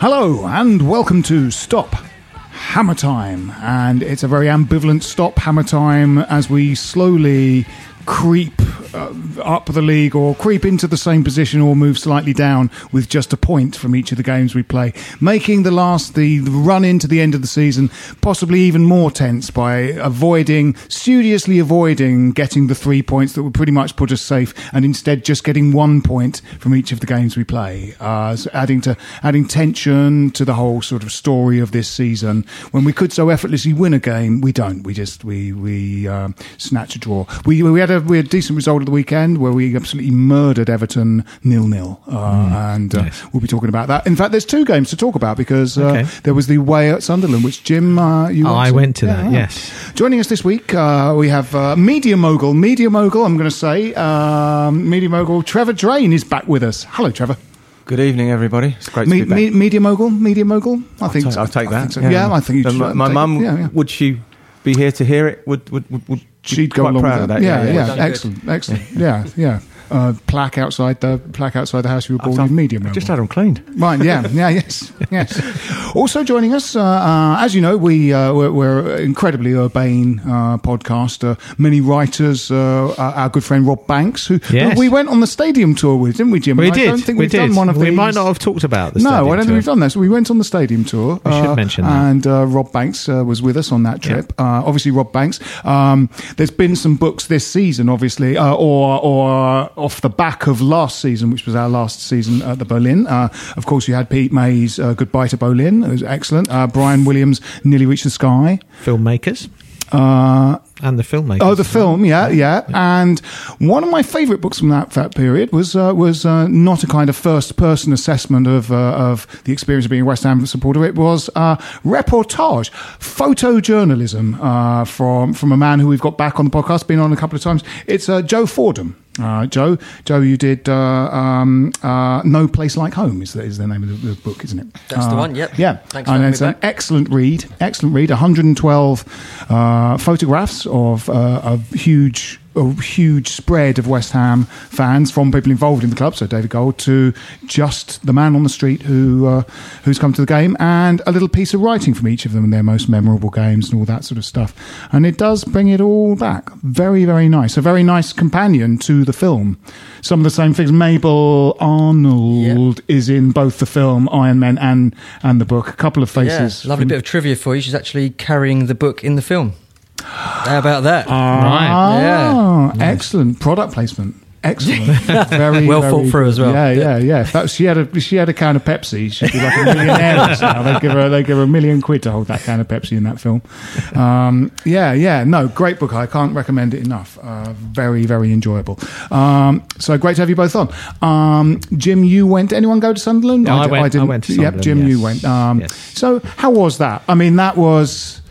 Hello and welcome to Stop Hammer Time. And it's a very ambivalent Stop Hammer Time as we slowly creep uh, up the league or creep into the same position or move slightly down with just a point from each of the games we play, making the last, the, run into the end of the season possibly even more tense by avoiding, studiously avoiding getting the three points that would pretty much put us safe and instead just getting one point from each of the games we play, uh, so adding to, adding tension to the whole sort of story of this season. When we could so effortlessly win a game, we don't. We just, we, we, um, snatch a draw. We, we had a, we had a decent result of the weekend where we absolutely murdered Everton nil nil, uh, and uh, nice. we'll be talking about that. In fact, there's two games to talk about because uh, Okay. there was the way at Sunderland, which Jim, uh, you Oh, I went to that, Yeah. yes. Joining us this week, uh, we have uh, media mogul, media mogul. I'm going to say um, media mogul. Trevor Drain is back with us. Hello, Trevor. Good evening, everybody. It's great Me, to be back. me, media mogul, media mogul. I think I'll, take, I'll take I that. think so. Yeah. I think you And should my, my mum, Yeah, yeah. would she be here to hear it? Would would would, would be she'd go quite along proud with of that. that? Yeah, yeah, Done good. excellent, excellent. Yeah, yeah. Uh, plaque outside the plaque outside the house you were born in media I've just had them cleaned. Right, yeah, yeah, yes, yes. Also joining us, uh, uh, as you know, we uh, we're, we're an incredibly urbane uh, podcast. Uh, many writers, uh, our good friend Rob Banks, who, Yes. who we went on the stadium tour with, didn't we, Jim? We I did. don't think we we've did. done one of we these. might not have talked about the no, I don't think we've done that. So we went on the stadium tour. We should mention that. And uh, Rob Banks uh, was with us on that trip. Uh, obviously, Rob Banks. Um, there's been some books this season, obviously, uh, or or off the back of last season, which was our last season at the Boleyn. Uh, of course, you had Pete May's uh, Goodbye to Boleyn. It was excellent. Uh, Brian Williams, Nearly Reached the Sky. Filmmakers Uh, and the filmmakers. Oh, the film, yeah, yeah. And one of my favourite books from that, that period was uh, was uh, not a kind of first person assessment of uh, of the experience of being a West Ham supporter. It was uh, reportage, photojournalism uh, from from a man who we've got back on the podcast, been on a couple of times. It's uh, Joe Fordham. Uh, Joe, Joe, you did uh, um, uh, "No Place Like Home" is the, is the name of the, the book, isn't it? That's the Uh, one, yep. Yeah, Thanks and it's an back. excellent read. Excellent read. 112 uh, photographs of uh, a huge, a huge spread of West Ham fans from people involved in the club, so David Gold, to just the man on the street who uh, who's come to the game, and a little piece of writing from each of them and their most memorable games and all that sort of stuff. And it does bring it all back. Very, very nice. A very nice companion to the film. Some of the same things. Mabel Arnold is in both the film Iron Man and and the book. A couple of faces. Yeah, lovely from- bit of trivia for you. She's actually carrying the book in the film. How about that? Right. Ah, excellent product placement. Excellent, very Well very thought through as well. Yeah, yeah, yeah. If, that, she had a she had a can of Pepsi, she'd be like a millionaire now. They give her they give her a million quid to hold that can of Pepsi in that film. Um, yeah, yeah. No, great book. I can't recommend it enough. Uh, very very enjoyable. Um, so great to have you both on. Um, Jim, you went. Anyone go to Sunderland? Yeah, I di- went- I didn't. went to Yep, Sunderland, Jim, you went. Um, Yes. So how was that? I mean, that was.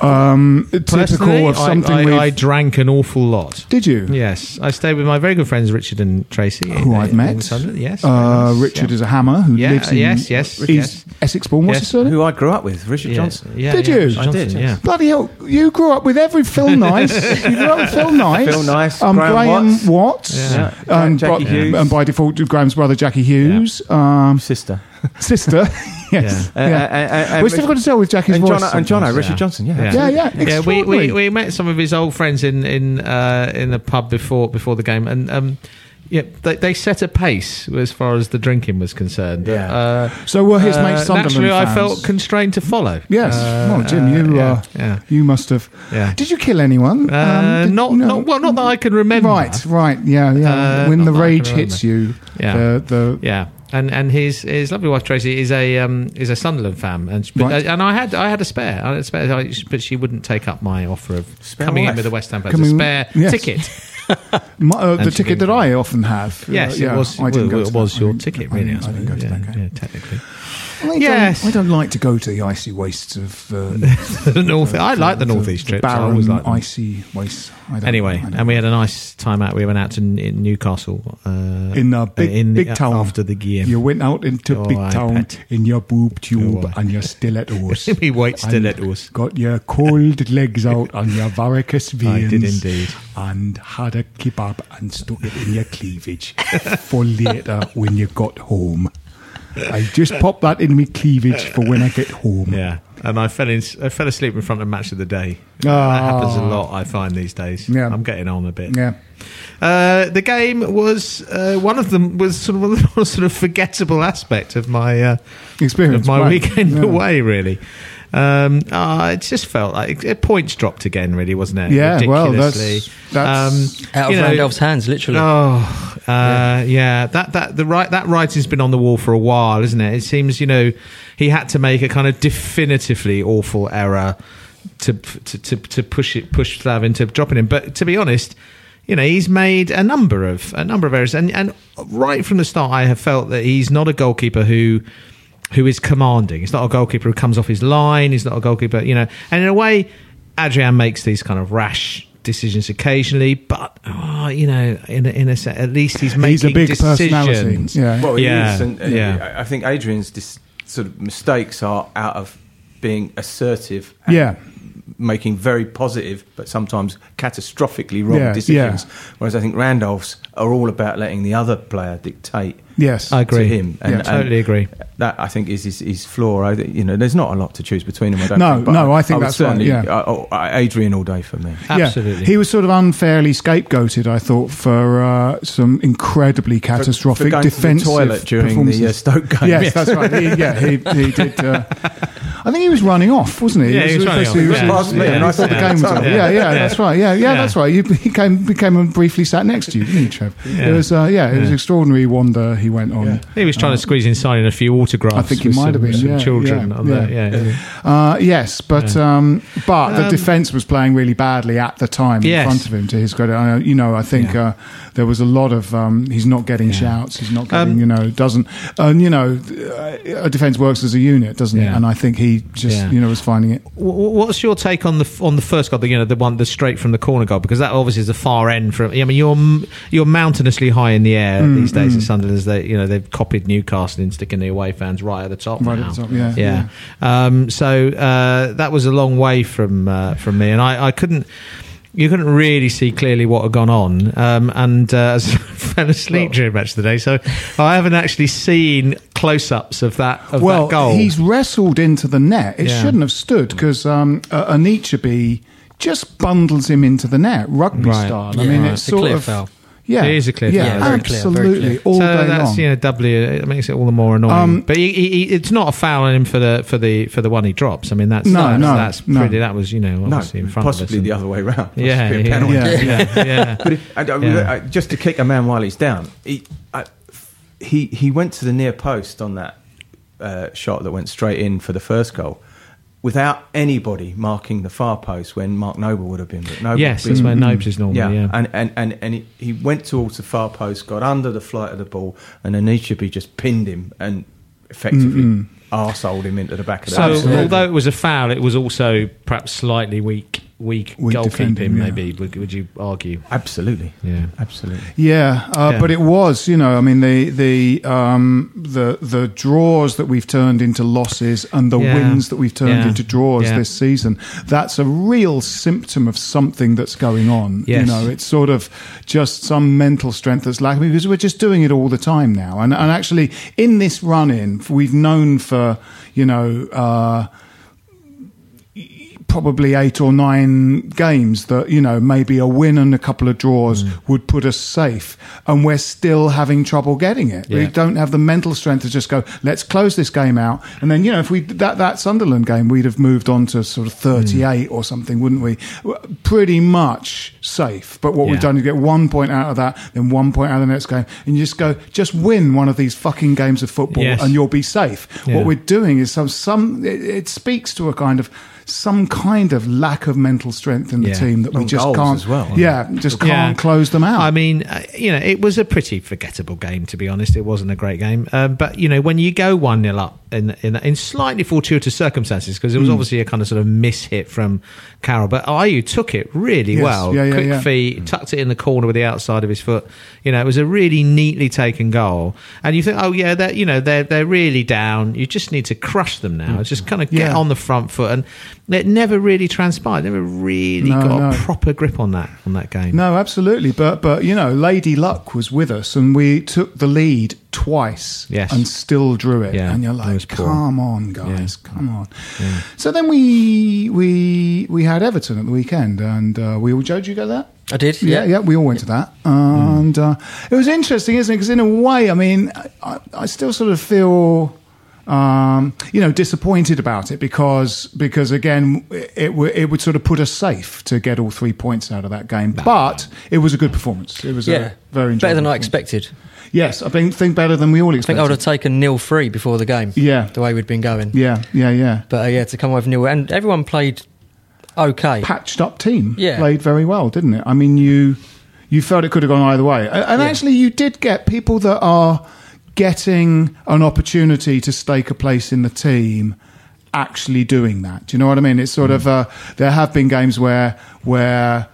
Um, typical Personally, of something I, I, I drank an awful lot. Did you? Yes, I stayed with my very good friends Richard and Tracy, who in- I've in met. Sunderland. Yes, uh, nice, Richard yeah. is a hammer who Yeah, lives in. yes, yes, He's yes. Essex born. What's Yes. his surname? Who I grew up with, Richard Yeah, Johnson. yeah, Did yeah, you? Richard I did. Yeah. Bloody hell! You grew up with every Phil Nice. you grew up with Phil Nice. Phil Nice, Um, Graham Graham Watts. Watts. Yeah. Yeah. And, Jackie by, Hughes. and by default, Graham's brother Jackie Hughes. Um, Sister. sister. yes. Uh, yeah. uh, uh, uh, well, difficult to tell with Jackie's and voice. John, and Jono, sometimes. Richard Yeah. Johnson, yeah, Yeah. Yeah, yeah, Yeah, we, we, we met some of his old friends in in uh, in the pub before before the game, and um, yeah, they, they set a pace as far as the drinking was concerned. Yeah. Uh, So were his uh, mates Sunderland naturally, I felt constrained to follow. Yes. Uh, well, Jim, you uh, uh, yeah, you must have. yeah. Did you kill anyone? Uh, Um, did- not, no. not well, not that I can remember. Right, right, yeah, yeah. Uh, when the rage hits you, Yeah. the, the Yeah, and and his his lovely wife Tracy is a um, is a Sunderland fan, and but, Right. and I had I had a spare, I had a spare, I- but she wouldn't take up my offer of Spare coming in with the West Ham fans. A spare yes. ticket. my, uh, the ticket that. I often have. Yes, Uh, yeah, it was. I didn't well, go it was that. your I ticket, really. I, didn't, I didn't go to suppose. that game. yeah, technically. I Yes. don't, I don't like to go to the icy wastes of uh, the north. I like the northeast trips. I barren, always like them. icy wastes. I don't- Anyway, I and we had a nice time out. We went out to in Newcastle uh, in a big, in the- big town after the game. You went out into Oh, big I town bet. in your boob tube Oh, I- and your stilettos. we wait And stilettos. Got your cold legs out on your varicose veins. I did indeed. And had a kebab and stuck it in your cleavage for later when you got home. I just pop that in my cleavage for when I get home. Yeah, and I fell in. I fell asleep in front of match of the day. Ah. that happens a lot. I find these days. Yeah. I'm getting on a bit. Yeah. Uh, the game was uh, one of them was sort of a sort of forgettable aspect of my uh, Experience. of my right. weekend Yeah. away. Really, um, uh, it just felt like it, points dropped again. Really, wasn't it? Yeah, well, that's- that's- Um, Out of you know, Randolph's hands, literally. Oh, uh, yeah. That that the right that writing's been on the wall for a while, isn't it? It seems you know he had to make a kind of definitively awful error to to to, to push it push Slav into dropping him. But to be honest. You know he's made a number of a number of errors, and and right from the start, I have felt that he's not a goalkeeper who who is commanding. He's not a goalkeeper who comes off his line. He's not a goalkeeper, you know. And in a way, Adrian makes these kind of rash decisions occasionally, but oh, you know, in a, in a se- at least he's making He's a big decisions. personality. Yeah. Well, he Yeah, is, and uh, yeah. I I think Adrian's dis- sort of mistakes are out of being assertive. and Yeah. Making very positive, but sometimes catastrophically wrong Yeah, decisions. Whereas I think Randolph's are all about letting the other player dictate Yes. I agree. to him. Yeah, totally agree. That I think is his, his flaw. I, you know, there's not a lot to choose between them. I don't No, think, but no, I think would that's right, certainly, yeah. uh, oh, uh, Adrian all day for me. Absolutely. Yeah. He was sort of unfairly scapegoated, I thought, for uh, some incredibly catastrophic for going to the defensive toilet during the, uh. Stoke game. Yes, Yes. that's right. He, yeah, he, he did. Uh, I think he was running off, wasn't he? Yeah, he was running off, he yeah. Past me, yeah, and I I thought the game was "Yeah, over. yeah, Yeah, yeah, yeah. that's right. Yeah, yeah, Yeah. that's right. You, he came, became and briefly sat next to you, didn't Trev? It was, uh, yeah, it was Yeah. extraordinary wonder he went on. He was trying to squeeze inside in a few autographs. I think he might some, have been, some yeah, children. yeah, yeah. yeah. Uh, yes, but um, but the Um, defence was playing really badly at the time Yes. in front of him. To his credit, I, you know, I think Yeah. uh, there was a lot of um, he's not getting Yeah. shouts. He's not getting, Um, you know, doesn't, and you know, uh, a defence works as a unit, doesn't it? And I think he just, Yeah. you know, was finding it. Wh- wh- What's your take on the on the first goal? The, you know, the one the straight from the corner goal, because that obviously is the far end from. I mean, you're you're mountainously high in the air Mm, these days mm. at Sunderland. As they, you know, they've copied Newcastle in sticking the away fans right at the top. Right at the top, yeah, yeah. Um, so uh, that was a long way from uh, from me, and I, I couldn't. You couldn't really see clearly what had gone on, um, and uh, as I fell asleep during match of the day, so I haven't actually seen close-ups of that of well, that goal. he's wrestled into the net. It Yeah. shouldn't have stood because um, uh, Anichebe just bundles him into the net, rugby Right. style. I Yeah, mean, right. it's sort of foul. Yeah, It is a clear Yeah, foul. Very clear, absolutely, clear. all so day that's long. you know doubly it makes it all the more annoying. Um, but he, he, he, it's not a foul on him for the for the for the one he drops. I mean that's No, that's, no, that's no. pretty. That was you know No, obviously in front possibly of us. the other way around. Yeah, yeah. Yeah. yeah, yeah. But if, and, uh, Yeah. uh, just to kick a man while he's down, he, I, he he went to the near post on that uh, shot that went straight in for the first goal, without anybody marking the far post when Mark Noble would have been. But Noble Yes, been- that's where Nobes is normally. yeah, Yeah, and and and, and he, he went towards the far post, got under the flight of the ball, and Anichebe just pinned him and effectively mm-hmm. arseholed him into the back of the net So net. although it was a foul, it was also perhaps slightly weak weak, Weak goalkeeping. defending, yeah. Maybe would, would you argue? Absolutely. Yeah. Absolutely. Yeah, uh, Yeah. but it was, you know, I mean, the the um, the the draws that we've turned into losses and the Yeah. wins that we've turned Yeah. into draws Yeah. this season. That's a real symptom of something that's going on. You know, it's sort of just some mental strength that's lacking because we're just doing it all the time now. And and actually, in this run in, we've known for you know. Uh, probably eight or nine games that you know maybe a win and a couple of draws Mm. would put us safe and we're still having trouble getting it we don't have the mental strength to just go let's close this game out and then you know if we that that Sunderland game we'd have moved on to sort of 38 Mm. or something wouldn't we pretty much safe but what we've done is get one point out of that then one point out of the next game and you just go just win one of these fucking games of football Yes. and you'll be safe Yeah. what we're doing is some some it, it speaks to a kind of some kind of lack of mental strength in the Yeah. team that we just goals can't as well. yeah just can't Yeah. close them out I mean, uh, you know, it was a pretty forgettable game, to be honest. It wasn't a great game. Um, but, you know, when you go 1 0 up in, in, in slightly fortuitous circumstances, because it was obviously a kind of sort of miss hit from Carroll, but Ayew took it really Yes. well. Yeah, yeah, Quick yeah. feet, tucked it in the corner with the outside of his foot. You know, it was a really neatly taken goal. And you think, oh, yeah, they're, you know, they're, they're really down. You just need to crush them now. It's just kind of get Yeah. on the front foot. And it never really transpired. Never really No, got no. a proper grip on that, on that game. no absolutely but but you know lady luck was with us and we took the lead twice Yes. and still drew it Yeah, and you're that was like poor. come on guys come on so then we we we had everton at the weekend and uh, we all joe did you go to that I did. Yeah, yeah, we all went to that, and uh, it was interesting, isn't it? Because in a way, I mean, I, I still sort of feel, um, you know, disappointed about it because because again, it w- it would sort of put us safe to get all three points out of that game, but it was a good performance. It was Yeah. a very better than I expected. Yes, I think think better than we all I think expected. I would have taken nil three before the game. Yeah. the way we'd been going. yeah, yeah, yeah. But uh, yeah, to come away with nil, and everyone played okay. patched up team Yeah. played very well, didn't it? I mean, you you felt it could have gone either way, and, and Yeah. actually, you did get people that are getting an opportunity to stake a place in the team. Actually doing that, do you know what I mean? It's sort Mm. of uh, there have been games where where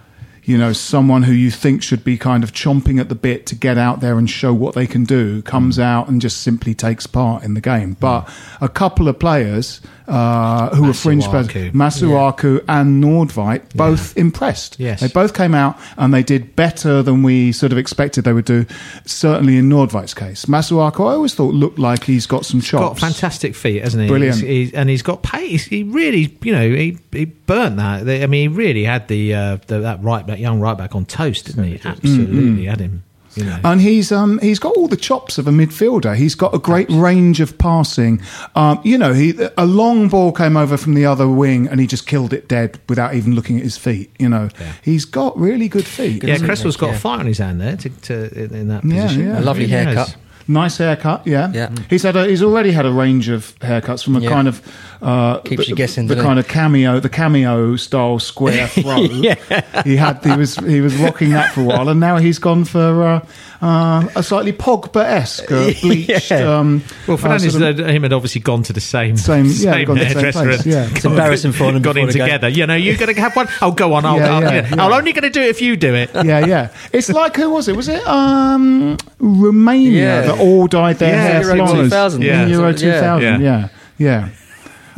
you know someone who you think should be kind of chomping at the bit to get out there and show what they can do comes Mm. out and just simply takes part in the game. But a couple of players uh, who were fringe players, Masuaku. Masuaku and Nordveit both impressed. Yes. They both came out and they did better than we sort of expected they would do, certainly in Nordveit's case. Masuaku, I always thought looked like he's got some chops. got fantastic feet, hasn't he? Brilliant. He's, he's, and he's got pace. He really, you know, he, he burnt that. I mean, he really had the, uh, the that right back, young right back on toast, didn't he? Absolutely had him. You know. And he's um, he's got all the chops of a midfielder. He's got a great range of passing. Um, you know, he a long ball came over from the other wing and he just killed it dead without even looking at his feet. You know, Yeah. he's got really good feet. yeah, isn't Cresswell's he? got a Yeah. fight on his hand there to, to in, in that position. yeah. A lovely He really haircut. Has. Nice haircut, yeah. Yeah. He's had a, he's already had a range of haircuts from a Yeah. kind of uh, Keeps the, you guessing, the doesn't kind it? of cameo, the cameo style square throw. He had he was he was rocking that for a while, and now he's gone for uh, uh, a slightly Pogba esque, uh, bleached. Yeah. Um, Well, uh, Fernandes sort of- and him had obviously gone to the same Same- yeah, same gone to the same hairdresser place, and yeah. It's embarrassing for them Got before in the game. together. You know, you're going to have one. Oh, go on. I'll, Yeah, I'll, yeah, yeah, yeah. I'm only going to do it if you do it. yeah, yeah. It's like who was it? Was it um, Romania Yeah. that all dyed their Yeah, hair Euro flowers 2000. Yeah. in Euro Yeah. 2000? Yeah. Yeah, yeah.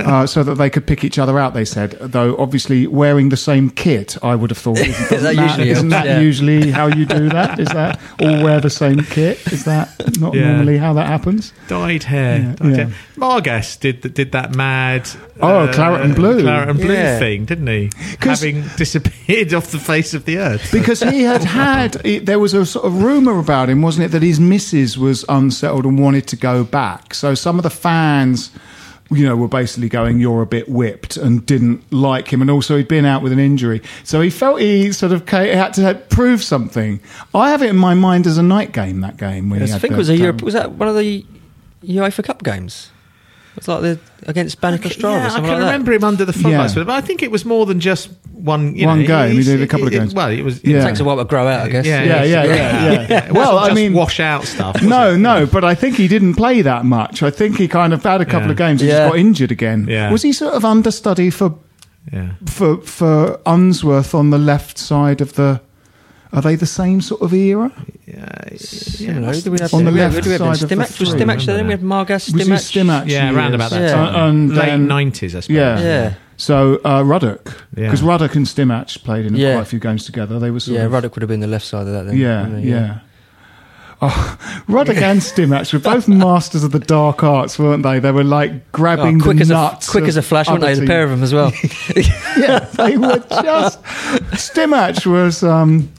Uh, so that they could pick each other out, they said. Though obviously wearing the same kit, I would have thought. Isn't, That that, usually isn't that yeah. usually how you do that? Is that all wear the same kit? Is that not Yeah. normally how that happens? Dyed hair. Yeah, dyed yeah. hair. Margas did did that mad. uh, Oh, claret and blue. Claret and blue Yeah. thing, didn't he? Having disappeared off the face of the earth. Because he had had, it, there was a sort of rumor about him, wasn't it, that his missus was unsettled and wanted to go back. So some of the fans, you know, were basically going, "You're a bit whipped," and didn't like him. And also, he'd been out with an injury, so he felt he sort of had to prove something. I have it in my mind as a night game. That game when he I had think it was a Europe, was that one of the UEFA Cup games? It's like the against Banik Ostrava yeah, I can like remember him under the floodlights, Yeah. but I think it was more than just one. You One know, game. He did a couple of it- games. Well, it was. Yeah. It takes a while to grow out, I guess. Yeah, Yeah, yeah, yeah, yeah. It Well, wasn't I mean- wash out stuff. No, it? no, but I think he didn't play that much. I think he kind of had a couple Yeah. of games. He Yeah. just got injured again. Yeah. Was he sort of understudy for Yeah. for for Unsworth on the left side of the. Are they the same sort of era? Yeah, Similar. Who do we have On the left Who do we have side there? of the Stimac? Was three. Stimac there? Then we had Margas, Was it Stimac. Stimac? Yeah, around about that Yeah. time. Uh, and Late then- nineties, I suppose. Yeah. Yeah. So uh, Ruddock, Yeah. because Ruddock and Stimac played in Yeah. quite a few games together. They were sort of Yeah, of Ruddock would have been the left side of that then. Yeah, wouldn't yeah. he? Oh, Ruddock and Stimac were both masters of the dark arts, weren't they? They were like Oh, grabbing quick the as a nuts. quick as a flash, weren't other they? The pair of them as well. yeah, they were just. Stimac was. Um,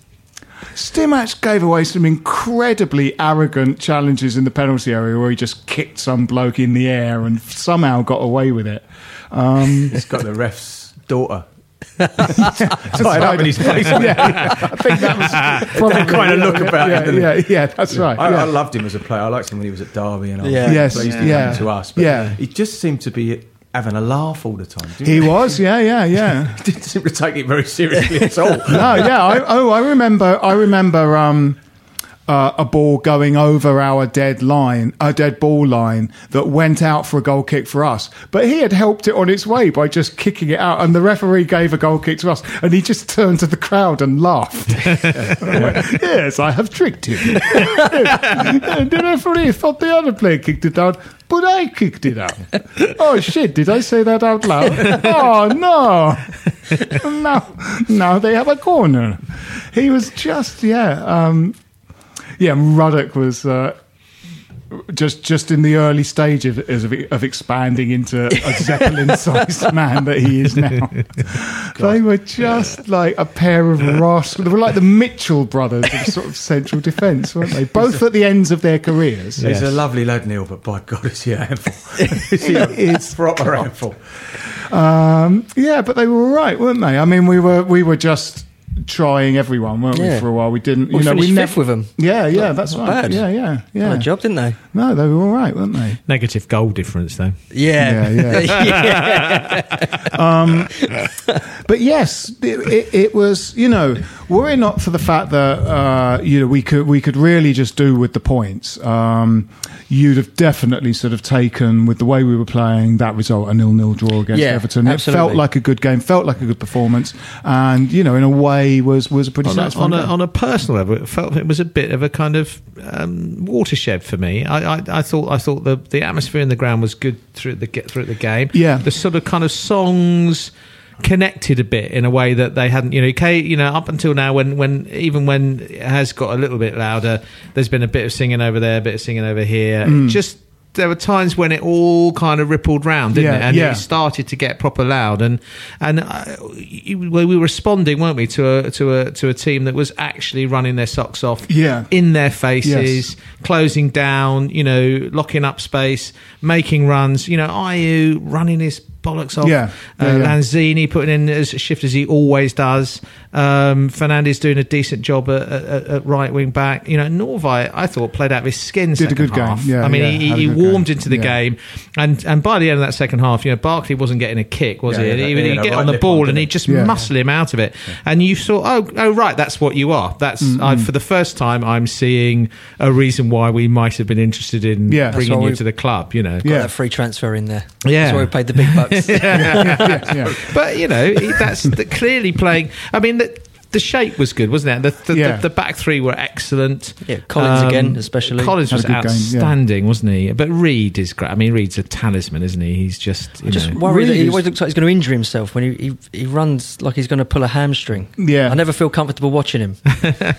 Stimac gave away some incredibly arrogant challenges in the penalty area where he just kicked some bloke in the air and somehow got away with it. Um, He's got the ref's daughter. Tied up in his place. yeah, I think that was probably That kind of look about yeah, it, yeah, yeah, that's right. I, yeah. I loved him as a player. I liked him when he was at Derby, and I was Yeah. really Yes, pleased to yeah. come to us. But Yeah. he just seemed to be having a laugh all the time. didn't He was, yeah, yeah, yeah. He didn't seem to take it very seriously at all. no, yeah. I, oh, I remember. I remember um, uh, a ball going over our dead line, a dead ball line that went out for a goal kick for us. But he had helped it on its way by just kicking it out, and the referee gave a goal kick to us, and he just turned to the crowd and laughed. Yes, I have tricked him. and the referee thought the other player kicked it out. But I kicked it out. Oh shit! Did I say that out loud? Oh no! now, now they have a corner. He was just, yeah, um, yeah. Ruddock was uh, just just in the early stage of of, of expanding into a Zeppelin-sized man that he is now. they were just like a pair of rascals. They were like the Mitchell brothers of sort of central defence, weren't they? Both at the ends of their careers. He's a lovely lad, Neil, but by God, is he a handful? is he a It's proper handful? Um, yeah, but they were all right, weren't they? I mean, we were we were just trying everyone, weren't we? For a while, we didn't. You We know, we finished never with them. Yeah, yeah, Not- that's not right. bad. Yeah, yeah, yeah. Done a job, didn't they? No, they were all right, weren't they? Negative goal difference, though. Yeah, yeah. Um, But yes, it, it, it was. You know, were it not for the fact that uh, you know we could we could really just do with the points, um, you'd have definitely sort of taken with the way we were playing that result a nil nil draw against Yeah, Everton. It felt like a good game, felt like a good performance, and you know, in a way, was was a pretty on a, satisfying on, a, on a personal level, it felt it was a bit of a kind of um, watershed for me. I, I, I thought I thought the, the atmosphere in the ground was good through the get through the game. Yeah. the sort of kind of songs connected a bit in a way that they hadn't. You know, K, you know, up until now, when when even when it has got a little bit louder, there's been a bit of singing over there, a bit of singing over here. Mm. It just there were times when it all kind of rippled round, didn't Yeah, it? And yeah. it started to get proper loud, and and uh, we were responding, weren't we, to a to a to a team that was actually running their socks off, Yeah. in their faces, Yes. closing down, you know, locking up space, making runs. You know, Ayew running his bollocks off. Yeah, yeah, uh, yeah. Lanzini putting in as a shift as he always does. Um, Fernandes doing a decent job at, at, at right wing back. You know, Nordveit, I thought played out of his skin. Did a second good game. Yeah, I mean, yeah, he, he warmed game. into the Yeah. game, and and by the end of that second half, you know, Barkley wasn't getting a kick, was Yeah, he? Yeah, he would yeah, get right on the ball on, and he'd just Yeah. muscle him out of it, and you thought, oh, oh, right, that's what you are. That's I, for the first time, I'm seeing a reason why we might have been interested in Yeah, bringing you we- to the club. You know, Got Yeah. that free transfer in there. Yeah. That's why we paid the big bucks. Yeah, yeah. but you know that's clearly playing. I mean, the, the shape was good, wasn't it? The, the, Yeah. the, the back three were excellent. Um, Yeah, Collins again, especially. Collins Had was a good game, yeah. outstanding, wasn't he? But Reid is great. I mean, Reid's a talisman, isn't he? He's just, you Just know, worried that he always looks like he's going to injure himself when he, he he runs like he's going to pull a hamstring. Yeah. I never feel comfortable watching him.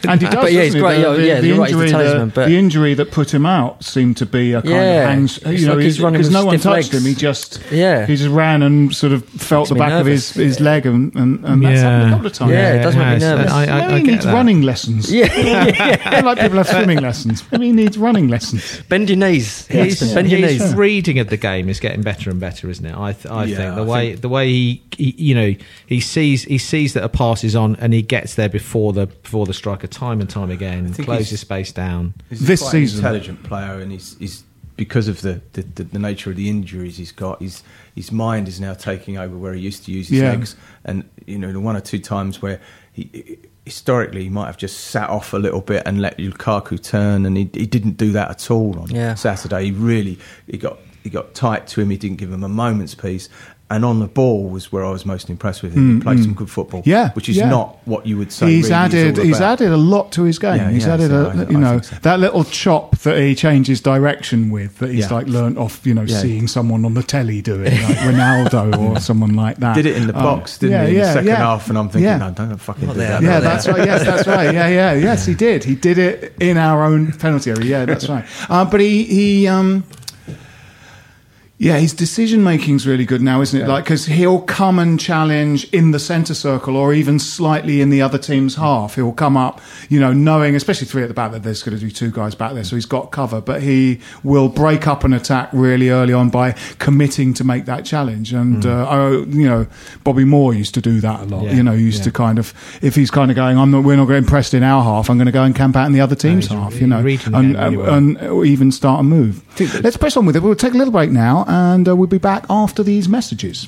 And he does, But yeah, he's great. The, Yeah, the, you're right, he's the injury, talisman, the, but- the injury that put him out seemed to be a kind Yeah, of hangs. You know, like he's running because no one touched legs. him. He just, Yeah. he just ran and sort of felt the back of his, his leg, and, and, and that's Yeah. happened a couple of times. Yeah, it does make me has. Nervous. I, I, Maybe I he needs that. running lessons. Yeah, I like people have swimming lessons. Maybe he needs running lessons. bend your knees. His, Heston, bend your his knees. reading of the game is getting better and better, isn't it? I, th- I Yeah, think the I way think- the way he, he, you know, he sees he sees that a pass is on and he gets there before the before the striker time and time again, think closes space down. He's This quite season. an intelligent player, and he's, he's because of the, the, the, the nature of the injuries he's got. His his mind is now taking over where he used to use his Yeah. legs, and you know the one or two times where he historically he might have just sat off a little bit and let Lukaku turn, and he, he didn't do that at all on Yeah. Saturday. He really he got he got tight to him. He didn't give him a moment's peace. and on the ball was where I was most impressed with him. He played some good football, Mm, Yeah, which is yeah. not what you would say. He's really added. all He's added a lot to his game. Yeah, he's yeah, added so a, I- you I know, so. that little chop that he changes direction with. That he's Yeah. like learnt off, you know, Yeah. seeing someone on the telly doing, like Ronaldo or someone like that. Did it in the Um, box, didn't yeah, he? In yeah, the second yeah. half, and I'm thinking, Yeah. no, don't fucking Not do there, that. not Yeah, there. that's right. Yes, that's right. Yeah, yeah, yes, he did. He did it in our own penalty area. Yeah, that's right. Uh, but he he um. Yeah, his decision making's really good now, isn't it? Like, because he'll come and challenge in the centre circle or even slightly in the other team's half. He'll come up, you know, knowing, especially three at the back, that there's going to be two guys back there, so he's got cover. But he will break up an attack really early on by committing to make that challenge. And, uh, I, you know, Bobby Moore used to do that a lot. Yeah, You know, used yeah. to kind of, if he's kind of going, I'm not, we're not getting pressed in our half, I'm going to go and camp out in the other team's he's half, re- you know, and, and- well. and or even start a move. Let's press on with it. We'll take a little break now, and uh, we'll be back after these messages.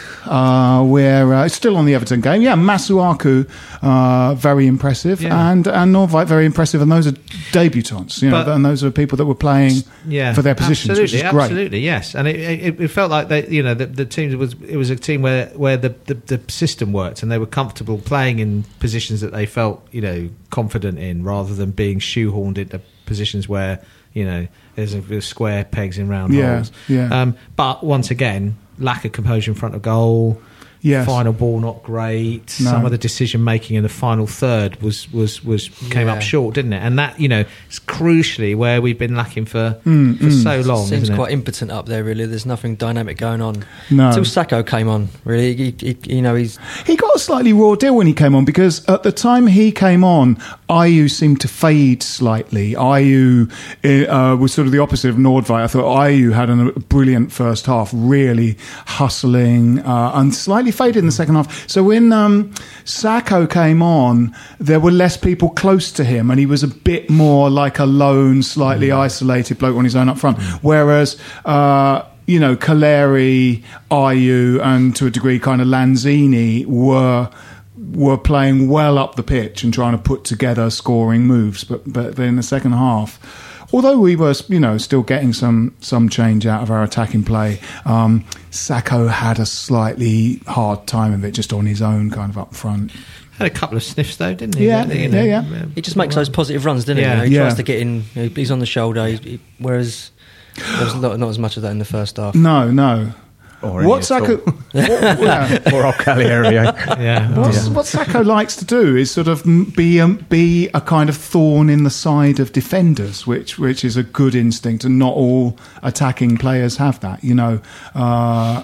Uh, we're uh, still on the Everton game. Yeah, Masuaku, uh, very impressive, Yeah. and and Nordveit, very impressive. And those are debutants, you know, But- and those are people that were playing yeah, for their positions, absolutely, which is great. Absolutely, yes. And it, it, it felt like they, you know, the, the team was it was a team where where the, the the system worked and they were comfortable playing in positions that they felt you know confident in, rather than being shoehorned into positions where you know there's, a, there's square pegs in round Yeah, holes. yeah. Um, but once again, lack of composure in front of goal. Yes. Final ball not great. No. Some of the decision making in the final third was was was came Yeah. up short, didn't it? And that you know is crucially where we've been lacking for Mm, for so long. Seems isn't it? quite impotent up there, really. There's nothing dynamic going on. No. Until Sakho came on, really. He, he, you know, he's He got a slightly raw deal when he came on because at the time he came on, Ayew seemed to fade slightly. Ayew uh, was sort of the opposite of Nordveit. I thought Ayew had a brilliant first half, really hustling, uh, and slightly faded in the second half. So when um, Sakho came on, there were less people close to him, and he was a bit more like a lone, slightly isolated bloke on his own up front. Whereas uh, you know, Calleri, Ayew, and to a degree, kind of Lanzini were were playing well up the pitch and trying to put together scoring moves. But but in the second half, although we were you know still getting some some change out of our attacking play, um, Sakho had a slightly hard time of it just on his own, kind of up front. Had a couple of sniffs though, didn't he? Yeah, You yeah, yeah. he just makes those positive runs, doesn't he? Yeah. You know, he Yeah. tries to get in. You know, he's on the shoulder. He, he, whereas there was not, not as much of that in the first half. No, no. Or What any Sakho? what- yeah. or Calleri. Yeah. What's, what Sakho likes to do is sort of be um, be a kind of thorn in the side of defenders, which which is a good instinct, and not all attacking players have that. You know, uh,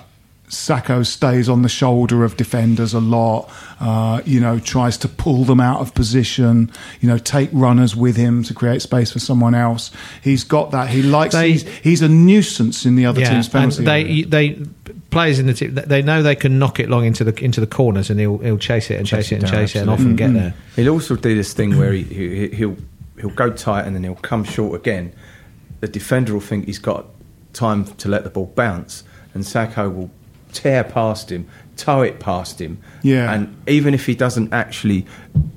Sakho stays on the shoulder of defenders a lot. Uh, you know, tries to pull them out of position. You know, take runners with him to create space for someone else. He's got that. He likes. They- he's, he's a nuisance in the other yeah, team's and penalty they they players in the team they know they can knock it long into the into the corners and he'll he'll chase it and chase, Chase it it and down, chase it and absolutely. often get there. He'll also do this thing where he, he he'll he'll go tight and then he'll come short again. The defender will think he's got time to let the ball bounce, and Sakho will tear past him, tow it past him. Yeah. And even if he doesn't actually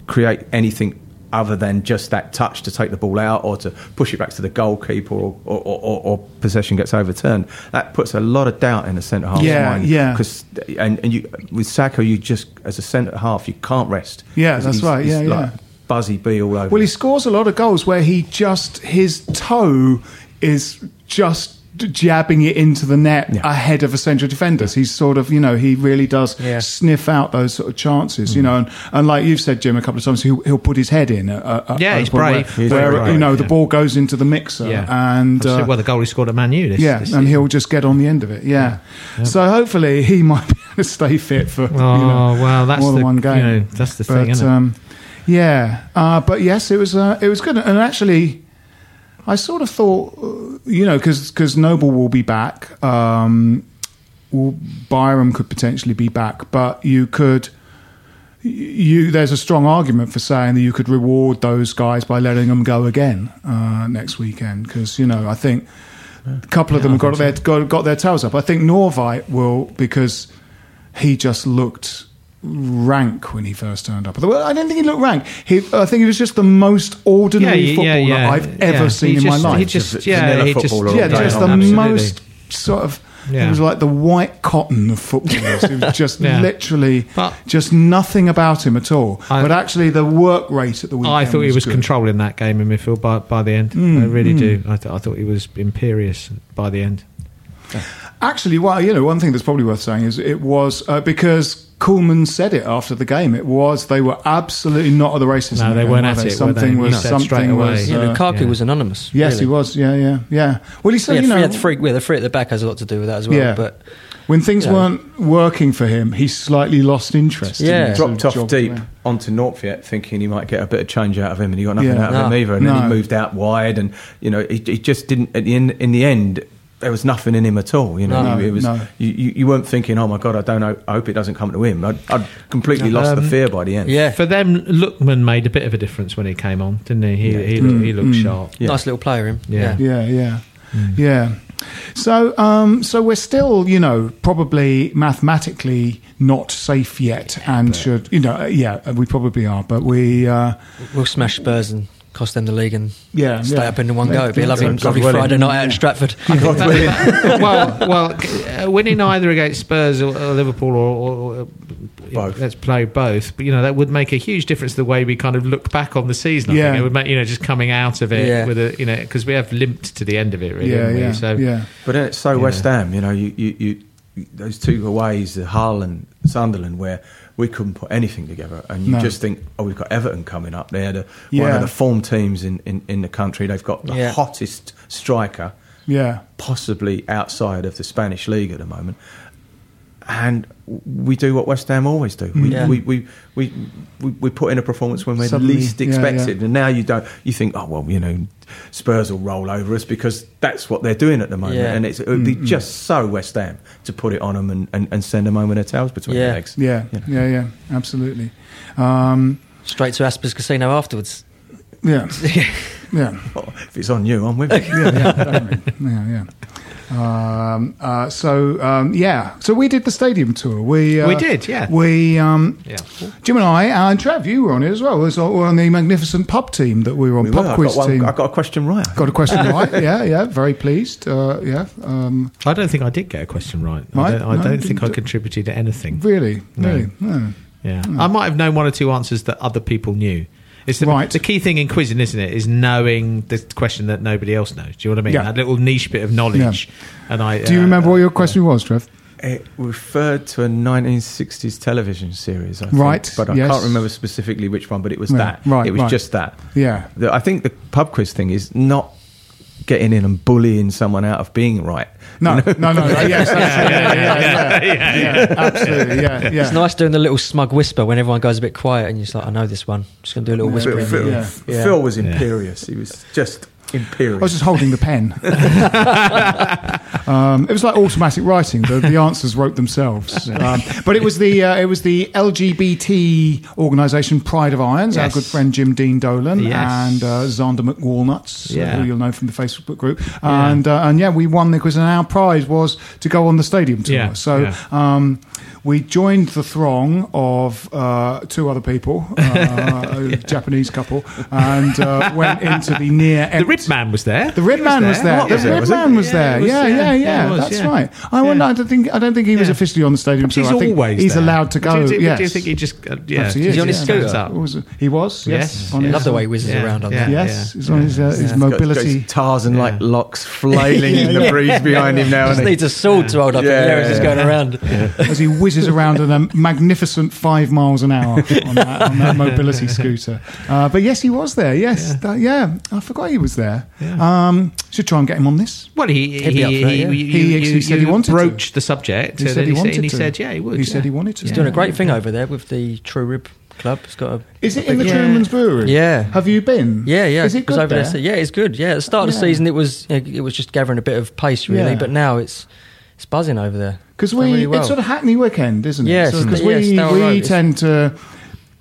create anything other than just that touch to take the ball out or to push it back to the goalkeeper or, or, or, or possession gets overturned, that puts a lot of doubt in the centre half's Yeah, mind. yeah. Because and, and you with Sakho, you just as a centre half, you can't rest. Yeah, that's right. Yeah, like yeah. Buzzy bee all over. Well, he scores a lot of goals where he just his toe is just jabbing it into the net ahead of a central defenders. He's sort of, you know, he really does Yeah. sniff out those sort of chances, Mm. you know. And, and like you've said, Jim, a couple of times, he'll, he'll put his head in. at- at- at Yeah, a he's brave. Where, He's where, very you know, the yeah. ball goes into the mixer. Yeah. And, uh, well, the goal he scored at Man U. This, yeah, this and he'll just get on the end of it. Yeah. So hopefully he might be able to stay fit for you know, Oh, well, that's more than the- one game. you know, that's the but, thing, isn't it? Um, yeah, uh, but yes, it was uh, it was good, and actually, I sort of thought, uh, you know, because Noble will be back, um, well, Byram could potentially be back, but you could. You, there's a strong argument for saying that you could reward those guys by letting them go again uh, next weekend because you know I think a couple of them got their got, got their tails up. I think Nordveit will because he just looked rank when he first turned up. Well, I don't think he looked rank. He, I think he was just the most ordinary footballer I've ever yeah. seen He in just- my life. He just, yeah, he just, yeah, just the. Absolutely. most sort of. Yeah. It was like the white cotton of footballers. it was just Yeah. literally But- just nothing about him at all. I- but actually, the work rate at the weekend. I thought he was good. controlling that game in midfield by, by the end. Mm, I really do. I, th- I thought he was imperious by the end. Actually, well, you know, one thing that's probably worth saying is it was uh, because Koeman said it after the game. It was they were absolutely not at the races. No, in that they game, weren't were at they? it, were Something they? was He something away. was. Yeah, uh, Lukaku yeah. was anonymous. yes, really. he was. Yeah, yeah, yeah. Well, he said, Yeah, you know, three, at the three, yeah, the three at the back has a lot to do with that as well. Yeah. But when things Yeah. weren't working for him, he slightly lost interest. Yeah. the dropped off job deep around. onto Nordveit, thinking he might get a bit of change out of him, and he got nothing Yeah. out of him either. And then he moved out wide, and you know, he, he just didn't. At the end, in the end, there was nothing in him at all. You know, No, it was no. you, you, you weren't thinking, "Oh my god, I don't know. I hope it doesn't come to him." I'd, I'd completely lost the Um, fear by the end. yeah, For them, Lookman made a bit of a difference when he came on, didn't he? He, he, looked, he looked sharp. Yeah. nice little player him. Yeah. Yeah, yeah, Hmm. yeah. So, um, so we're still, you know, probably mathematically not safe yet, and should, you know, uh, yeah, we probably are, but we, uh, We'll smash Spurs and cost them the league and yeah, stay yeah. up in one go. It'd be a lovely, God lovely willing. Friday night out in Stratford. well, well, uh, winning either against Spurs or, or Liverpool or, or, or Both. let's play both. But you know that would make a huge difference to the way we kind of look back on the season. I Yeah. think it would make you know just coming out of it Yeah. with a you know because we have limped to the end of it really. Yeah, haven't we? yeah, So yeah. But it's so Yeah. West Ham, you know, you, you, you, those two aways, the Hull and Sunderland, where we couldn't put anything together, and you No. just think, oh, we've got Everton coming up. They're the, one of the form teams in, in, in the country. They've got the Yeah. hottest striker, Yeah, possibly outside of the Spanish league at the moment. And we do what West Ham always do. We, Yeah. we, we, we, we, we put in a performance when we're Suddenly, least expected. yeah. And now you don't. You think, oh well, you know, Spurs will roll over us because that's what they're doing at the moment. Yeah. And it's, it would be just so West Ham to put it on them and, and, and send them home with their tails between Yeah. their legs. yeah, You know. yeah, yeah, absolutely. Um, Straight to Aspers Casino afterwards. yeah, yeah. Oh, if it's on you, I'm with you. yeah, yeah, yeah, yeah. Um, uh, so um, yeah, so we did the stadium tour. We uh, We did, yeah. We um, Yeah. Jim and I and Trev, you were on it as well. We were on the magnificent pub team that we were on. We pub were. I quiz got, one, team. I got a question right. Got a question right? Yeah, yeah. Very pleased. Uh, yeah. Um, I don't think I did get a question right. Right? I don't, I No, don't think I contributed to anything. really, No. really. No. Yeah, I might have known one or two answers that other people knew. It's the, Right. the key thing in quizzing, isn't it? Is knowing the question that nobody else knows. Do you know what I mean? Yeah. That little niche bit of knowledge. And I Do you uh, remember what your question was, Trev? It referred to a 1960s television series, I think, Right, But I yes. can't remember specifically which one. But it was Yeah, that. right, It was right. just that. Yeah. The, I think the pub quiz thing is not getting in and bullying someone out of being right. No, no, no. Yes, that's, yeah, yeah, yeah, yeah, yeah, yeah, absolutely. Yeah, yeah. It's nice doing the little smug whisper when everyone goes a bit quiet and you're just like, I know this one. just going to do a little Phil, whisper. Phil, Yeah, yeah. Phil was imperious. He was just imperious. I was just holding the pen. um, it was like automatic writing. The, the answers wrote themselves. Um, but it was the uh, it was the LGBT organisation Pride of Irons. Our good friend Jim Dean Dolan Yes. and uh, Zander McWalnuts, Yeah. who you'll know from the Facebook group. And uh, and yeah, we won the quiz, and our prize was to go on the stadium tour. Yeah, So. yeah. Um, we joined the throng of uh, two other people, uh, a Japanese couple, and uh, went into the near empty Rib Man was there. The Rib Man was there. The was it? Rib Was it? Man was there. was, Yeah, yeah. yeah, yeah. Yeah, it was, That's yeah. right. I wonder. I don't think. I don't think he was Yeah. officially on the stadium Perhaps tour. he's I think always he's there. allowed to go. Do you, think- yes. do you think he just? Uh, yeah, Perhaps he Is he on his yeah. scooter? Was He was. Yes. Yes. I love the way he whizzes around on yeah. that. Yes, he's on his, uh, his Got- got mobility. his Tarzan like locks flailing in the breeze behind him now. Just needs a sword to hold up Yeah, in the air as he's yeah. going around. as he whizzes around at a magnificent five miles an hour on that, mobility scooter. Uh, but yes, he was there. Yes, yeah. yeah, I forgot he was there. Um, should try and get him on this. Well, he He'd he, up for it, yeah. you- He you- actually said he you wanted to. broached the subject. He said he then wanted and he to. said, "Yeah, he would." He yeah. said he wanted to. He's doing a great thing over there with the True Rib Club. It's got a Is it in the Yeah. Truman's Brewery? Yeah. Have you been? Yeah, yeah. Is it good over there? there? yeah, it's good. Yeah, at the start of the season, it was it was just gathering a bit of pace, really. Yeah. But now it's it's buzzing over there. Because we, really well. it's sort of Hackney weekend, isn't it? Yes, Because yeah, we, we tend to,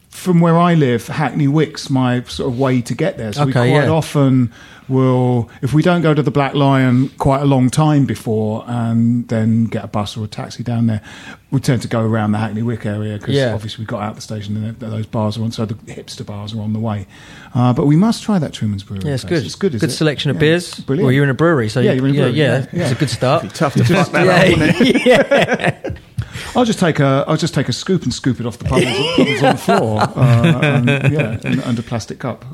from where I live, Hackney Wick's my sort of way to get there. So we quite yeah. often will, if we don't go to the Black Lion quite a long time before and then get a bus or a taxi down there, we tend to go around the Hackney Wick area because Yeah. obviously we got out the station and those bars are on, so the hipster bars are on the way. Uh, but we must try that Truman's Brewery. yeah, it's place. good. It's good, is good it? selection of Yeah. beers. Brilliant. Well, you're in a brewery, so Yeah, you, you're in a yeah, brewery, yeah, yeah, yeah. it's a good start. Be tough to fuck that up, wouldn't it? yeah, yeah. I'll just take a I'll just take a scoop and scoop it off the puddles, puddles on the floor, uh, and, yeah, and, and a plastic cup.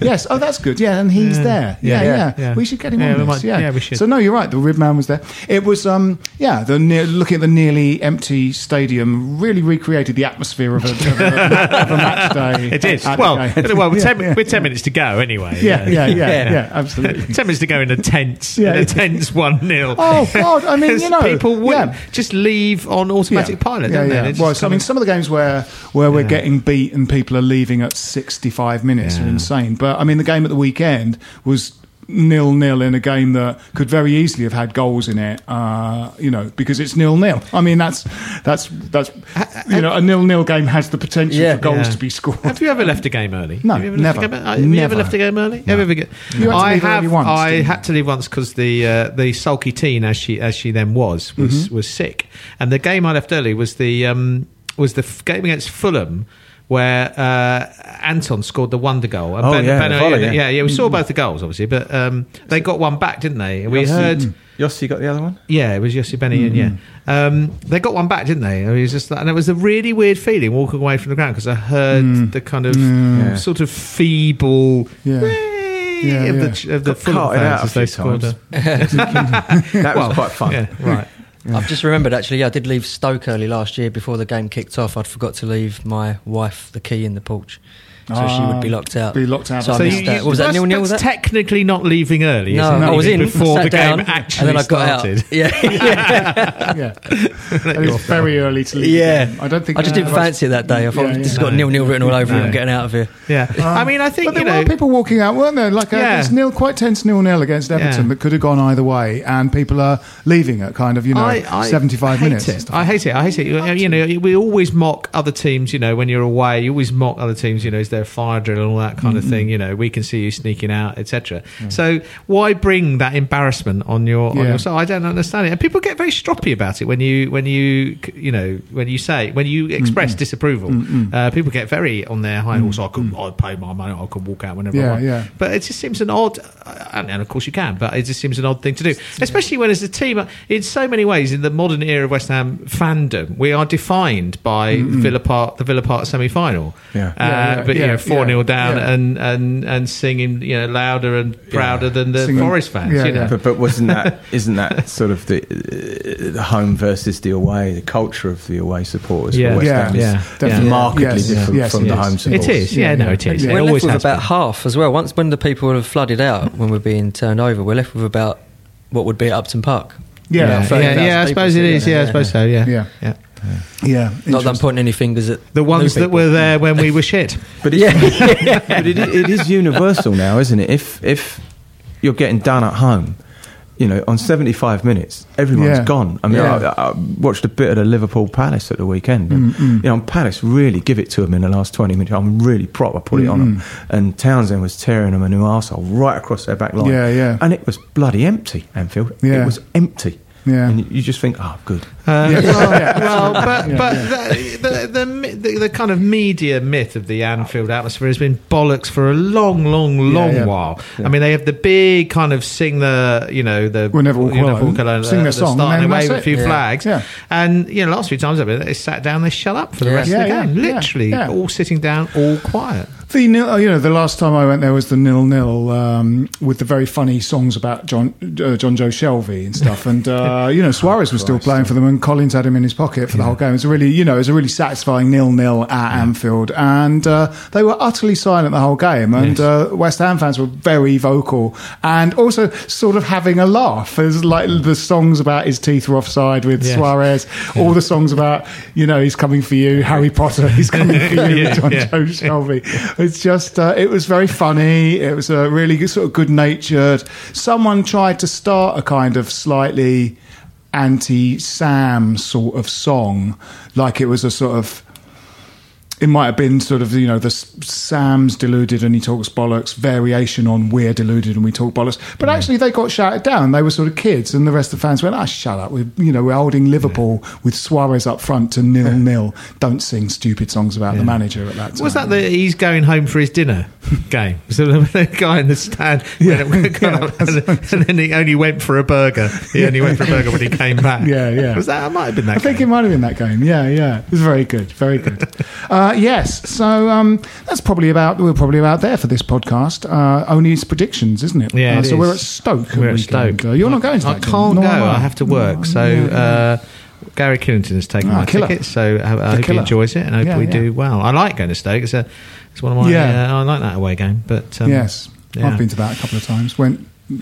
Yes, oh, that's good. Yeah, and he's Yeah. there. Yeah, Yeah. yeah, Yeah. We should get him Yeah, on we this. might- yeah. we should. So no, you're right. The Rib Man was there. It was um yeah the near, looking at the nearly empty stadium really recreated the atmosphere of a, of a, of a match day. It did. Well, well, Yeah, ten, with ten minutes to go, anyway. Yeah, yeah, yeah, yeah, Yeah. absolutely. Ten minutes to go in a tense, Yeah. in a tense one 0 Oh, God, I mean, you know, people would just leave on automatic pilot, yeah, don't they? yeah. They Well, so, I mean, some of the games where where we're getting beat and people are leaving at 65 minutes are insane. But I mean, the game at the weekend was nil nil in a game that could very easily have had goals in it. Uh, you know, because it's nil nil. I mean, that's that's that's you know, a nil nil game has the potential Yeah. for goals Yeah. to be scored. Have you ever left a game early? No, have you ever never. Left a game, have you ever Never. left a game early? Have you ever get, You had I have. once, I had to leave once because the uh, the sulky teen, as she as she then was, was Mm-hmm. was sick, and the game I left early was the um, was the f- game against Fulham. Where uh, Anton scored the wonder goal, and Oh, yeah, the volley, yeah, yeah. yeah, We saw both the goals, obviously, but um, they got one back, didn't they? We Yossi- heard, Yossi got the other one. yeah, it was Yossi Benny, and yeah, um, they got one back, didn't they? It was just, and it was a really weird feeling walking away from the ground because I heard the kind of Yeah. sort of feeble, Yeah. Yeah, of yeah. the of the Got Fulham carted fans out a as they scored. That was quite fun. Yeah, right. I've just remembered actually. Yeah, I did leave Stoke early last year before the game kicked off. I'd forgot to leave my wife the key in the porch, so she would be locked out. Be locked out. So I missed you- that. you- What was that that's, nil nil? That? technically not leaving early. No, isn't it? I was in before sat the down, game actually and then I got started. out. Yeah, yeah. yeah, it's very early to leave. yeah. I don't think I just uh, didn't fancy it that day. I thought Yeah, it's just got nil nil written all over it. I'm getting out of here. Yeah, I mean, I think But there know were people walking out, weren't there? Like a, it's nil, quite tense nil nil against Everton that could have gone either way, and people are leaving at kind of you know I, I seventy five minutes. and It. stuff. I hate it. I hate it. You, you know, we always mock other teams. You know, when you're away, you always mock other teams. You know, is there a fire drill and all that kind of thing? You know, we can see you sneaking out, etc. So why bring that embarrassment on your on Yeah. your side? I don't understand it. And people get very stroppy about it when you when you you know when you say when you express disapproval. Uh, people get very on their high horse. I could I pay my money. I could walk out whenever I Yeah, want. yeah. But it just seems an odd, and, and of course you can, but it just seems an odd thing to do, especially when as a team, in so many ways, in the modern era of West Ham fandom, we are defined by Villa Park, the Villa Park semi-final. Yeah. Uh, Yeah, yeah, but you know, four 0 yeah, down yeah. and, and and singing you know louder and prouder than the Singing- Forest fans. yeah, you know. yeah. But, but wasn't that isn't that sort of the, uh, the home versus the away, the culture of the away supporters Yeah. for West Yeah, is yeah, definitely. markedly Yes, different yes, from it the home It supporters. It is, yeah, Yeah, no, it is. Yeah. It We're always left with about been. half as well. Once when the people have flooded out, when we're being turned over, we're left with about what would be at Upton Park. Yeah, You know, Yeah, yeah, I suppose it is. sitting Yeah, I suppose so. Yeah, Yeah. Yeah. yeah. Not that I'm pointing any fingers at The ones that were there when we were shit. But, it's, but it, it is universal now, isn't it? If if you're getting done at home, you know, on 75 minutes, everyone's Yeah. gone. I mean, Yeah. I, I watched a bit of the Liverpool Palace at the weekend. And, You know, and Palace really give it to them in the last 20 minutes. I'm really proper put it on them. And Townsend was tearing them a new arsehole right across their back line. Yeah, yeah. And it was bloody empty, Anfield. Yeah. It was empty. Yeah. and you, you just think, oh, good. Uh, Yeah. well, Yeah, well, but, but yeah. The, the, the, the, the kind of media myth of the Anfield atmosphere has been bollocks for a long, long, long yeah. while. I mean, they have the big kind of sing the, you know, the We'll never walk you know, alone. walk alone, Sing uh, their the song, start and and then wave a few it. Yeah. flags. Yeah. And, you know, last few times I've been they sat down, they shut up for the Yeah. rest Yeah, of the game. yeah, Literally, yeah. all sitting down, all quiet. The nil, oh, you know, the last time I went there was the nil nil um, with the very funny songs about John uh, Jonjo Shelvey and stuff, and uh, you know Suarez was still playing for them, and Collins had him in his pocket for the whole game. It was a really, you know, it was a really satisfying nil nil at Anfield, and uh, they were utterly silent the whole game, and uh, West Ham fans were very vocal and also sort of having a laugh. There's like the songs about his teeth were offside with Yes. Suarez, all the songs about you know he's coming for you, Harry Potter, he's coming for you, Yeah, John yeah. Joe Shelvey. It's just, uh, it was very funny. It was a really good, sort of good natured. Someone tried to start a kind of slightly anti Sam sort of song, like it was a sort of. It might have been sort of, you know, the Sam's deluded and he talks bollocks variation on we're deluded and we talk bollocks. But actually, they got shouted down. They were sort of kids, and the rest of the fans went, "Ah, shut up! We're, you know, we're holding Liverpool with Suarez up front to nil nil. Don't sing stupid songs about the manager at that time." Was that the he's going home for his dinner game? So the guy in the stand, Yeah, yeah, and, then he only went for a burger. He only went for a burger when he came back. Yeah, yeah. Was that? It might have been that. I think it might have been that game. Yeah, yeah. It was very good, very good. uh, yes, so um, that's probably about we're probably about there for this podcast. Uh, only it's predictions, isn't it? Yeah, Uh, it so is. we're at Stoke. We're at. Stoke. Uh, you're not going to I that can't go. I have to work. So uh, Gary Killington has taken Ah, my killer. tickets. So I, I hope he enjoys it and I hope Yeah, we yeah. do well. I like going to Stoke. It's a it's one of my. Yeah. Uh, I like that away game. But um, yes, yeah. I've been to that a couple of times. Went. uh,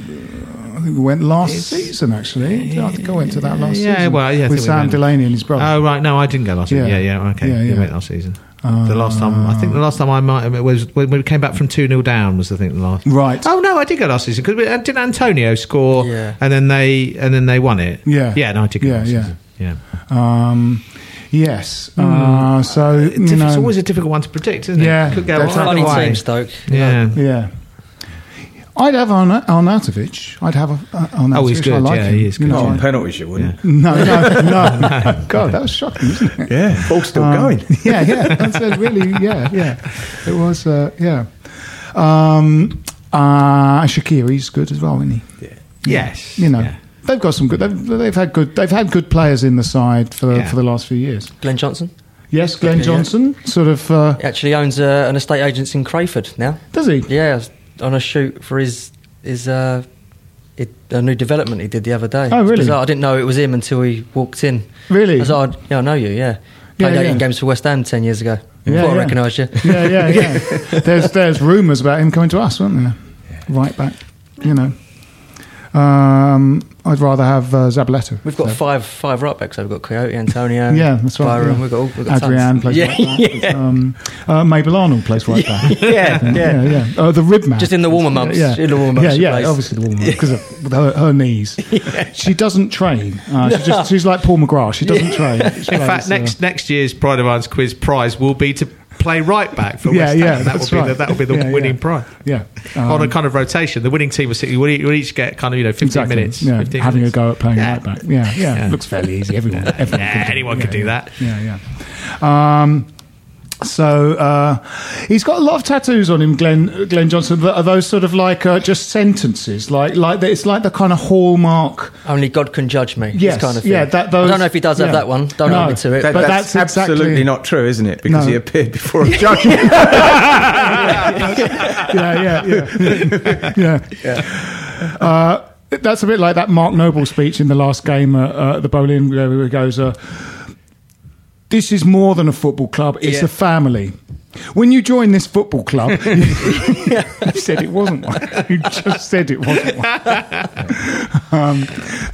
I think we went last season. Actually, I think I went to that last Yeah, season. well, yeah, with we Sam. Delaney and his brother. Oh right, no, I didn't go last Yeah. season. Yeah, yeah, okay. Yeah, yeah. went last season. The last time, I think the last time I might it was when we came back from two 0 down. Was I think the last. Right. Oh no, I did go last season because didn't Antonio score? Yeah. And then they and then they won it. Yeah. Yeah. No, I did go Yeah, last yeah. season. Yeah. Um, yes. Uh, so you It's, know, it's always a difficult one to predict, isn't Yeah, it? Could go that's either Funny way. team, Stoke. Yeah. Yeah. I'd have Arna- Arnautovic. I'd have a, uh, Arnautovic. Oh, he's I good, like yeah, him. he is You good, know, Not on I- penalties, you wouldn't. No, no, no. God, that was shocking, isn't it? Yeah, ball's still Um, going. Yeah, yeah. That's a really, yeah, yeah. It was, uh, yeah. Um, uh, Shaqiri's good as well, isn't he? Yeah. Yes. You know, Yeah. they've got some good. They've, they've had good. They've had good players in the side for Yeah. for the last few years. Glenn Johnson. Yes, Glenn Johnson, sort of. Uh, He actually owns uh, an estate agent in Crayford now. does he? Yeah, I was on a shoot for his his uh, it, a new development he did the other day. Oh, really? I didn't know it was him until he walked in. Really? I was like, yeah, I know you. Yeah, played Yeah, 18 yeah. games for West Ham ten years ago. Yeah, Before I recognised you. Yeah, yeah, yeah. there's there's rumours about him coming to us, weren't there? Right back, you know. Um, I'd rather have uh, Zabaleta. We've got So- five five right backs. We've got Coyote, Antonio, Yeah, that's right. Byram. yeah. We've got all. We've got Adrian tons. plays yeah, right back. yeah. Um, uh, Mabel Arnold plays right back. yeah, yeah. yeah, yeah. Oh, the rib man. Just in the warmer months. Yeah, In the warmer months she yeah. plays. Obviously the warmer months because of her, her knees. She doesn't train. Uh, she just, she's like Paul McGrath. She doesn't train. She In plays, fact, uh, next next year's Pride of Ireland's quiz prize will be to play right back for Yeah, West Ham. yeah, and that that's will be right. the, that will be the Yeah, winning yeah. prize. yeah, on a um, kind of rotation, the winning team will, sit, will each will each get kind of you know fifteen exactly. minutes. Yeah, 15 having minutes. a go at playing Yeah. right back. Yeah, yeah, Yeah. Looks fairly easy. Everyone, everyone Yeah, can do anyone it. could do yeah. that. Yeah, yeah. Um, so uh, he's got a lot of tattoos on him, Glenn Glenn Johnson. But are those sort of like uh, just sentences? Like like it's like the kind of hallmark. Only God can judge me. this Yes, kind of thing. yeah, that- those- I don't know if he does have that one. Don't No. hold me to it. That- But that's, that's exactly- absolutely not true, isn't it? Because No. he appeared before a judge. yeah, yeah, yeah, yeah. Uh, that's a bit like that Mark Noble speech in the last game at uh, the Boleyn, where he goes, uh, "This is more than a football club; it's Yeah. a family." When you join this football club, you, you said it wasn't one. You just said it wasn't one. um,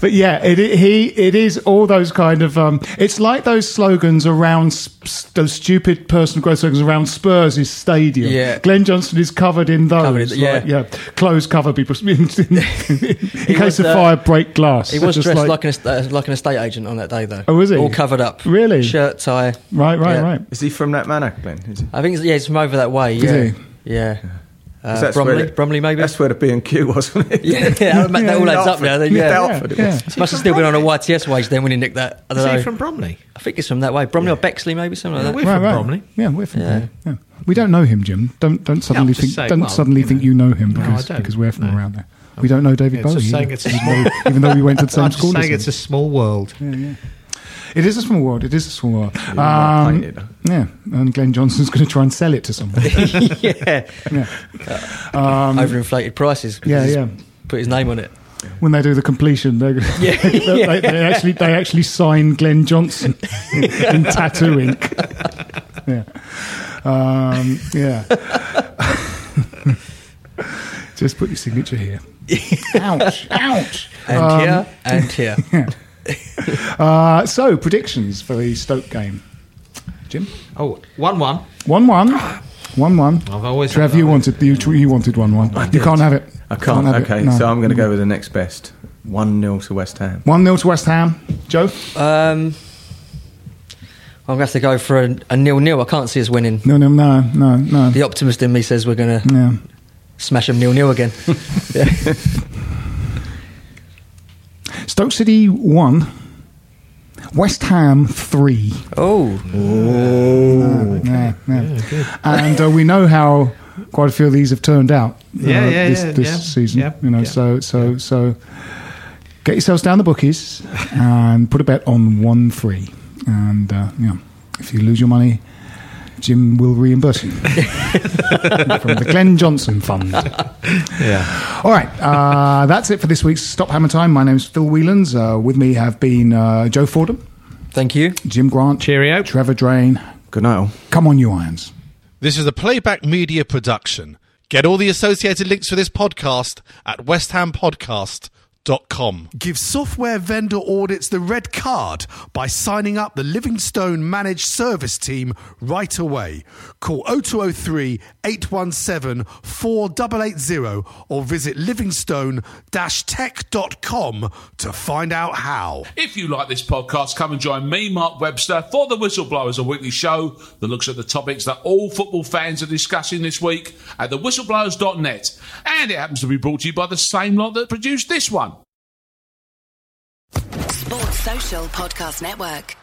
but yeah, it, it he it is all those kind of. Um, it's like those slogans around sp- those stupid personal growth slogans around Spurs' stadium. Yeah. Glenn Johnson is covered in those. Covered in- yeah. like, yeah. Close cover people in, in, in case was, of uh, fire, break glass. He was Just dressed like, an uh, like an estate agent on that day, though. Oh, was he? All covered up. Really? Shirt, tie. right, right, Yeah. right. Is he from that manor, Glenn? Is he? I think, it's- yeah, it's from over that way. Yeah, Yeah. he? Yeah. 'Cause Uh, that's Bromley, the- Bromley maybe. That's where the B and Q was, wasn't it? yeah, yeah, that, that all adds up now. Then, yeah, Dartford it was. Must have still been on a YTS wage then when he nicked that. I don't Is know. he from Bromley? I think it's from that way. Bromley or Bexley, maybe something like that. We're from Bromley. Yeah, we're from Yeah. Bromley. Yeah. We don't know him, Jim. Don't don't suddenly just think saying, don't well, suddenly you think know. you know him because don't. because we're from No. around there. We don't know David Yeah, it's Bowie, just saying it's a even, small- though, even though we went to the same I'm school. saying it's a small world. It is a small world. It is a small world. Um, paint it, though. yeah, and Glenn Johnson's going to try and sell it to someone. yeah, yeah. overinflated prices. Yeah, yeah. Put his name on it. When they do the completion, they, Yeah, they, yeah. they actually they actually sign Glenn Johnson in, in tattoo ink. Yeah, um, yeah. Just put your signature here. ouch! Ouch! And Um, here, and here. Uh, so predictions for the Stoke game, Jim. Oh, one one. One one. One one. I've always Trev, you wanted you, you wanted one one. You can't have it. I can't. have it. okay, No. so I'm going to go with the next best. 1 0 to West Ham. one 0 to West Ham. Joe. Um, I'm going to have to go for a, a nil-nil. I can't see us winning. No, no, no, no, no. The optimist in me says we're going to Yeah. smash them nil-nil again. Stoke City one. West Ham three. oh, Yeah, yeah. And uh, we know how quite a few of these have turned out. uh, Yeah, yeah, this, yeah, this yeah. season. Yeah, You know, yeah. so so so. Get yourselves down the bookies and put a bet on one three. And uh, yeah, if you lose your money, Jim will reimburse you from the Glenn Johnson Fund. Yeah. All right, uh, that's it for this week's Stop Hammer Time. My name's Phil Whelans. Uh, with me have been uh, Joe Fordham, thank you. Jim Grant, Cheerio. Trevor Drain. Good night. all. Come on, you irons. This is a playback media production. Get all the associated links for this podcast at westhampodcast.com. Give software vendor audits the red card by signing up the Livingstone Managed Service Team right away. Call 0203 817 4880 or visit livingstone tech.com to find out how. If you like this podcast, come and join me, Mark Webster, for The Whistleblowers, a weekly show that looks at the topics that all football fans are discussing this week at thewhistleblowers.net. And it happens to be brought to you by the same lot that produced this one. Sports Social Podcast Network.